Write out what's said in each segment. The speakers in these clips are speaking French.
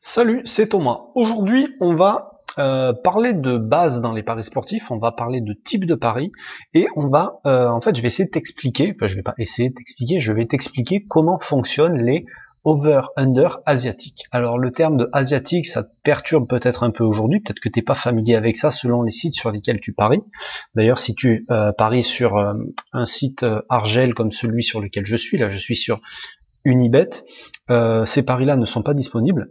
Salut, c'est Thomas. Aujourd'hui, on va euh, parler de base dans les paris sportifs, on va parler de type de paris et on va, euh, en fait, je vais essayer de t'expliquer, enfin, je vais pas essayer de t'expliquer, je vais t'expliquer comment fonctionnent les over-under asiatiques. Alors le terme de asiatique, ça te perturbe peut-être un peu aujourd'hui, peut-être que tu n'es pas familier avec ça selon les sites sur lesquels tu paries. D'ailleurs, si tu euh, paries sur un site Argel comme celui sur lequel je suis, là je suis sur Unibet, ces paris-là ne sont pas disponibles.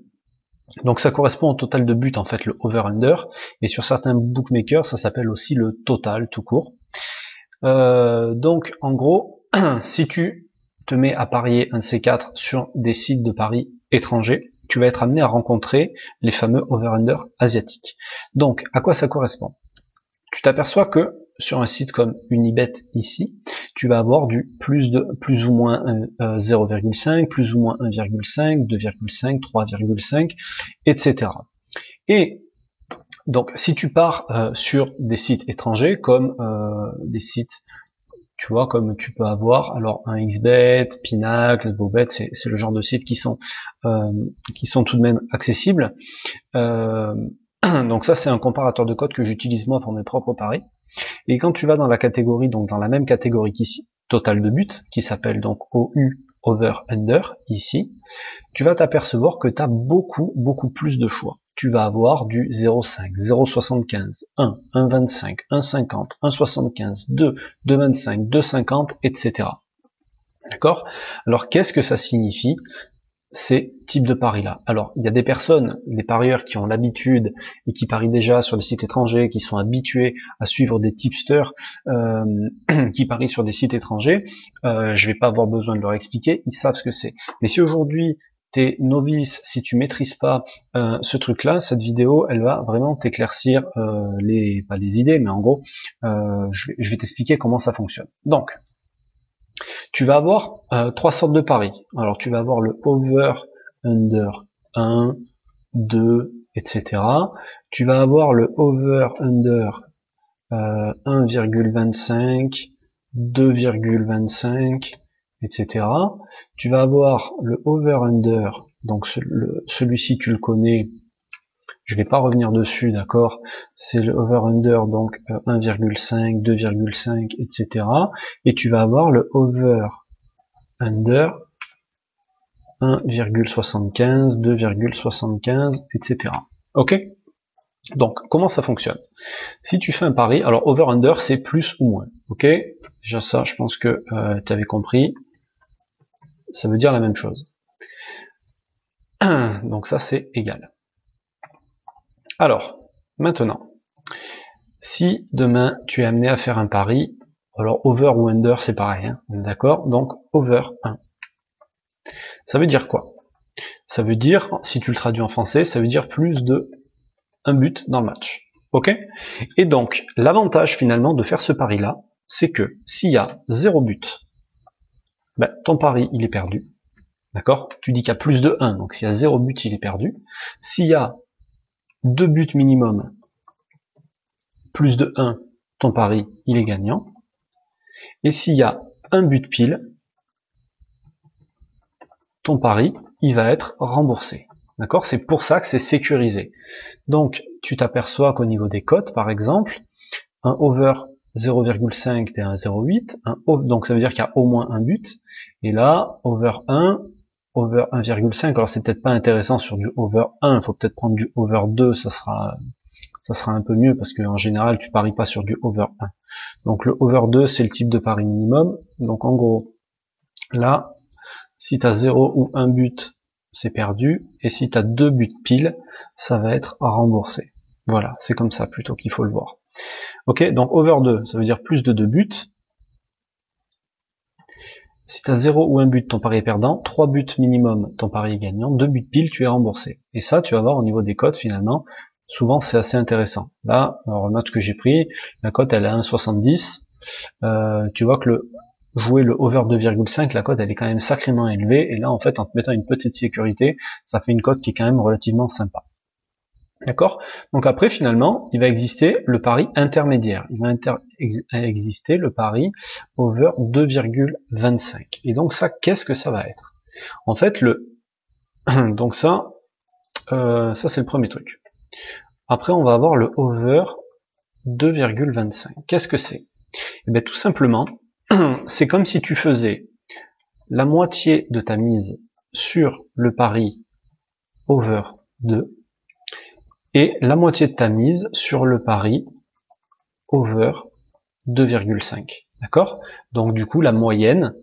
Donc ça correspond au total de buts en fait, le over-under, et sur certains bookmakers, ça s'appelle aussi le total tout court. Euh, donc en gros, si tu te mets à parier un de ces quatre sur des sites de paris étrangers, tu vas être amené à rencontrer les fameux over-under asiatiques. Donc à quoi ça correspond? Tu t'aperçois que sur un site comme Unibet ici, tu vas avoir du plus de plus ou moins 0,5, euh, plus ou moins 1,5, 2,5, 3,5, etc. Et donc si tu pars euh, sur des sites étrangers comme euh, des sites tu vois, comme tu peux avoir, alors un XBet, Pinax, Bobet, c'est le genre de sites qui sont qui sont tout de même accessibles. donc ça, c'est un comparateur de code que j'utilise moi pour mes propres paris. Et quand tu vas dans la catégorie, donc dans la même catégorie qu'ici, total de buts, qui s'appelle donc OU over under ici, tu vas t'apercevoir que tu as beaucoup, beaucoup plus de choix. Tu vas avoir du 0,5, 0,75, 1, 1,25, 1,50, 1,75, 2, 2,25, 2,50, etc. D'accord? Alors qu'est-ce que ça signifie? Ces types de paris-là. Alors, il y a des personnes, des parieurs qui ont l'habitude et qui parient déjà sur des sites étrangers, qui sont habitués à suivre des tipsters euh, qui parient sur des sites étrangers. Euh, je vais pas avoir besoin de leur expliquer, ils savent ce que c'est. Mais si aujourd'hui t'es novice, si tu maîtrises pas euh, ce truc-là, cette vidéo, elle va vraiment t'éclaircir euh, les pas les idées, mais en gros, je vais, je vais t'expliquer comment ça fonctionne. Donc, tu vas avoir euh, trois sortes de paris. Alors tu vas avoir le over, under 1, 2, etc. Tu vas avoir le over, under 1,25, 2,25, etc. Tu vas avoir le over, under, donc celui-ci tu le connais, je vais pas revenir dessus, d'accord C'est le over-under, donc 1,5, 2,5, etc. Et tu vas avoir le over-under 1,75, 2,75, etc. Ok? Donc, comment ça fonctionne? Si tu fais un pari, alors over-under, c'est plus ou moins. Ok? Déjà ça, je pense que euh, tu avais compris. Ça veut dire la même chose. Donc ça, c'est égal. Alors, maintenant, si demain tu es amené à faire un pari, alors over ou under c'est pareil, hein, d'accord Donc over 1. Ça veut dire quoi? Ça veut dire, si tu le traduis en français, ça veut dire plus de un but dans le match. Ok? Et donc, l'avantage finalement de faire ce pari-là, c'est que s'il y a zéro but, ben, ton pari il est perdu. D'accord? Tu dis qu'il y a plus de 1, donc s'il y a zéro but, il est perdu. S'il y a deux buts minimum, plus de 1, ton pari, il est gagnant. Et s'il y a un but pile, ton pari, il va être remboursé. D'accord? C'est pour ça que c'est sécurisé. Donc, tu t'aperçois qu'au niveau des cotes, par exemple, un over 0,5, t'es à 0,8, donc ça veut dire qu'il y a au moins un but, et là, over 1, over 1,5. Alors c'est peut-être pas intéressant sur du over 1, il faut peut-être prendre du over 2, ça sera ça sera un peu mieux parce qu'en général tu paries pas sur du over 1. Donc le over 2 c'est le type de pari minimum. Donc en gros, là, si tu as 0 ou 1 but, c'est perdu. Et si tu as 2 buts pile, ça va être remboursé. Voilà, c'est comme ça plutôt qu'il faut le voir. Ok, donc over 2, ça veut dire plus de 2 buts. Si tu as 0 ou 1 but, ton pari est perdant, 3 buts minimum, ton pari est gagnant, 2 buts pile, tu es remboursé. Et ça, tu vas voir au niveau des cotes, finalement, souvent c'est assez intéressant. Là, alors, le match que j'ai pris, la cote elle est à 1,70. Euh, tu vois que le jouer le over 2,5, la cote elle est quand même sacrément élevée. Et là, en fait, en te mettant une petite sécurité, ça fait une cote qui est quand même relativement sympa. D'accord? Donc après, finalement, il va exister le pari intermédiaire. Il va exister le pari over 2,25. Et donc ça, qu'est-ce que ça va être? En fait, le donc ça, euh, ça c'est le premier truc. Après, on va avoir le over 2,25. Qu'est-ce que c'est? Eh bien, tout simplement, c'est comme si tu faisais la moitié de ta mise sur le pari over 2 et la moitié de ta mise sur le pari over 2,5. D'accord? Donc du coup, la moyenne,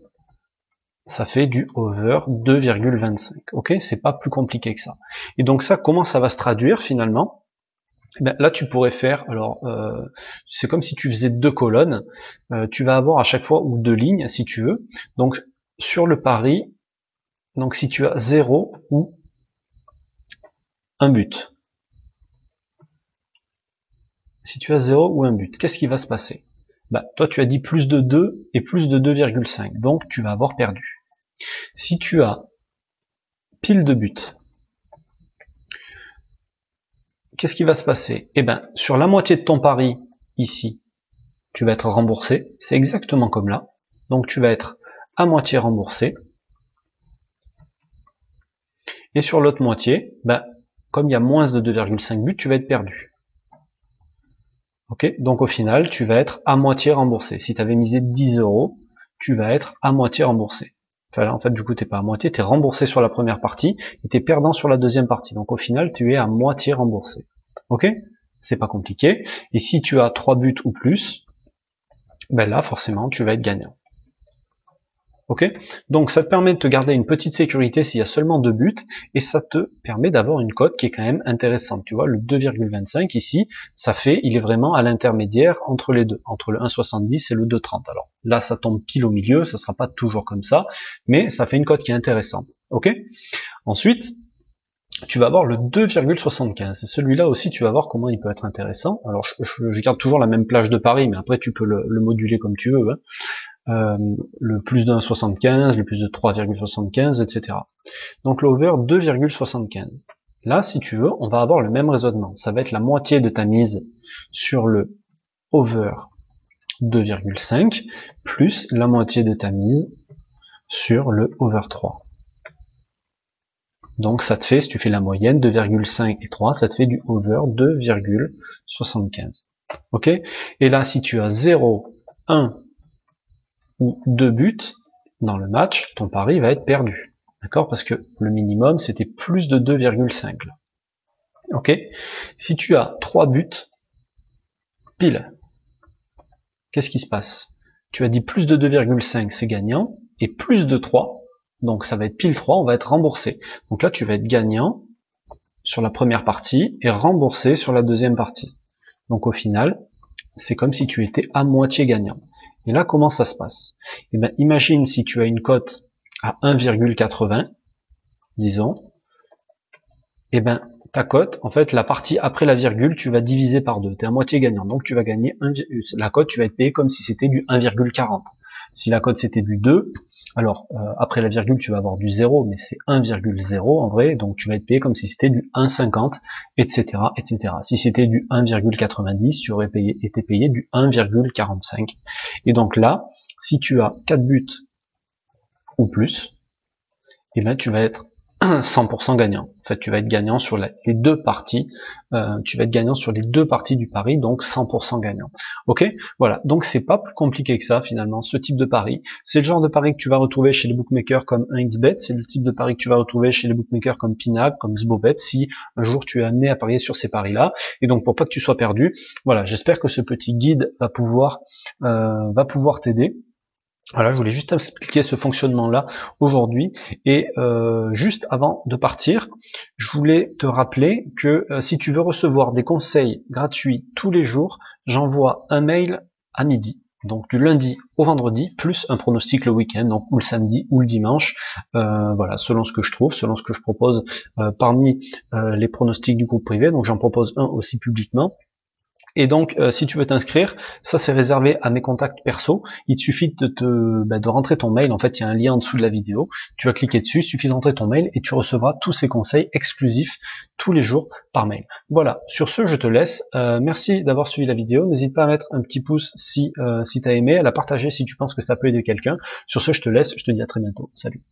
ça fait du over 2,25. Ok? C'est pas plus compliqué que ça. Et donc ça, comment ça va se traduire finalement? Eh ben, là, tu pourrais faire, alors, euh, c'est comme si tu faisais deux colonnes. Euh, tu vas avoir à chaque fois ou deux lignes, si tu veux. Donc, sur le pari, donc si tu as 0 ou un but. Si tu as 0 ou un but, qu'est-ce qui va se passer? Bah, Toi, tu as dit plus de 2 et plus de 2,5. Donc, tu vas avoir perdu. Si tu as pile de buts, qu'est-ce qui va se passer? Eh ben, sur la moitié de ton pari, ici, tu vas être remboursé. C'est exactement comme là. Donc, tu vas être à moitié remboursé. Et sur l'autre moitié, ben, comme il y a moins de 2,5 buts, tu vas être perdu. Donc au final, tu vas être à moitié remboursé. Si tu avais misé 10 euros, tu vas être à moitié remboursé. Enfin, en fait, du coup, t'es pas à moitié, tu es remboursé sur la première partie et tu es perdant sur la deuxième partie. Donc au final, tu es à moitié remboursé. Ok C'est pas compliqué. Et si tu as 3 buts ou plus, ben là, forcément, tu vas être gagnant. Ok? Donc ça te permet de te garder une petite sécurité s'il y a seulement deux buts, et ça te permet d'avoir une cote qui est quand même intéressante. Tu vois, le 2,25 ici, ça fait, il est vraiment à l'intermédiaire entre les deux, entre le 1,70 et le 2,30. Alors là, ça tombe pile au milieu, ça sera pas toujours comme ça, mais ça fait une cote qui est intéressante. Ok? Ensuite, tu vas avoir le 2,75. Et celui-là aussi, tu vas voir comment il peut être intéressant. Alors, je, garde toujours la même plage de Paris, mais après, tu peux le, moduler comme tu veux. Hein. Euh, le plus de 1,75, le plus de 3,75, etc. Donc l'over 2,75. Là, si tu veux, on va avoir le même raisonnement. Ça va être la moitié de ta mise sur le over 2,5 plus la moitié de ta mise sur le over 3. Donc ça te fait, si tu fais la moyenne, 2,5 et 3, ça te fait du over 2,75. Ok? Et là, si tu as 0, 1 ou deux buts dans le match, ton pari va être perdu. D'accord? Parce que le minimum, c'était plus de 2,5. Ok? Si tu as trois buts, pile, qu'est-ce qui se passe? Tu as dit plus de 2,5, c'est gagnant, et plus de 3, donc ça va être pile 3, on va être remboursé. Donc là, tu vas être gagnant sur la première partie et remboursé sur la deuxième partie. Donc au final, c'est comme si tu étais à moitié gagnant. Et là, comment ça se passe? Eh bien, imagine si tu as une cote à 1,80, disons, eh ben ta cote, en fait, la partie après la virgule, tu vas diviser par deux. Tu es à moitié gagnant. Donc tu vas gagner la cote, tu vas être payé comme si c'était du 1,40. Si la cote c'était du 2, alors euh, après la virgule, tu vas avoir du 0, mais c'est 1,0 en vrai, donc tu vas être payé comme si c'était du 1,50, etc., etc. Si c'était du 1,90, tu aurais été payé du 1,45. Et donc là, si tu as 4 buts ou plus, eh ben tu vas être 100% gagnant. En fait, tu vas être gagnant sur les deux parties. Euh, tu vas être gagnant sur les deux parties du pari, donc 100% gagnant. Ok? Voilà. Donc c'est pas plus compliqué que ça finalement. Ce type de pari, c'est le genre de pari que tu vas retrouver chez les bookmakers comme 1xBet. C'est le type de pari que tu vas retrouver chez les bookmakers comme Pinab, comme Zbobet, si un jour tu es amené à parier sur ces paris-là. Et donc pour pas que tu sois perdu, voilà. J'espère que ce petit guide va pouvoir euh, va pouvoir t'aider. Voilà, je voulais juste expliquer ce fonctionnement-là aujourd'hui. Et euh, juste avant de partir, je voulais te rappeler que euh, si tu veux recevoir des conseils gratuits tous les jours, j'envoie un mail à midi. Donc du lundi au vendredi, plus un pronostic le week-end, donc ou le samedi ou le dimanche, euh, voilà, selon ce que je trouve, selon ce que je propose parmi les pronostics du groupe privé. Donc j'en propose un aussi publiquement. Et donc, euh, si tu veux t'inscrire, ça c'est réservé à mes contacts perso. Il te suffit bah, de rentrer ton mail. En fait, il y a un lien en dessous de la vidéo. Tu vas cliquer dessus, il suffit de rentrer ton mail et tu recevras tous ces conseils exclusifs tous les jours par mail. Voilà, sur ce, je te laisse. Euh, merci d'avoir suivi la vidéo. N'hésite pas à mettre un petit pouce si, euh, si tu as aimé, à la partager si tu penses que ça peut aider quelqu'un. Sur ce, je te laisse. Je te dis à très bientôt. Salut.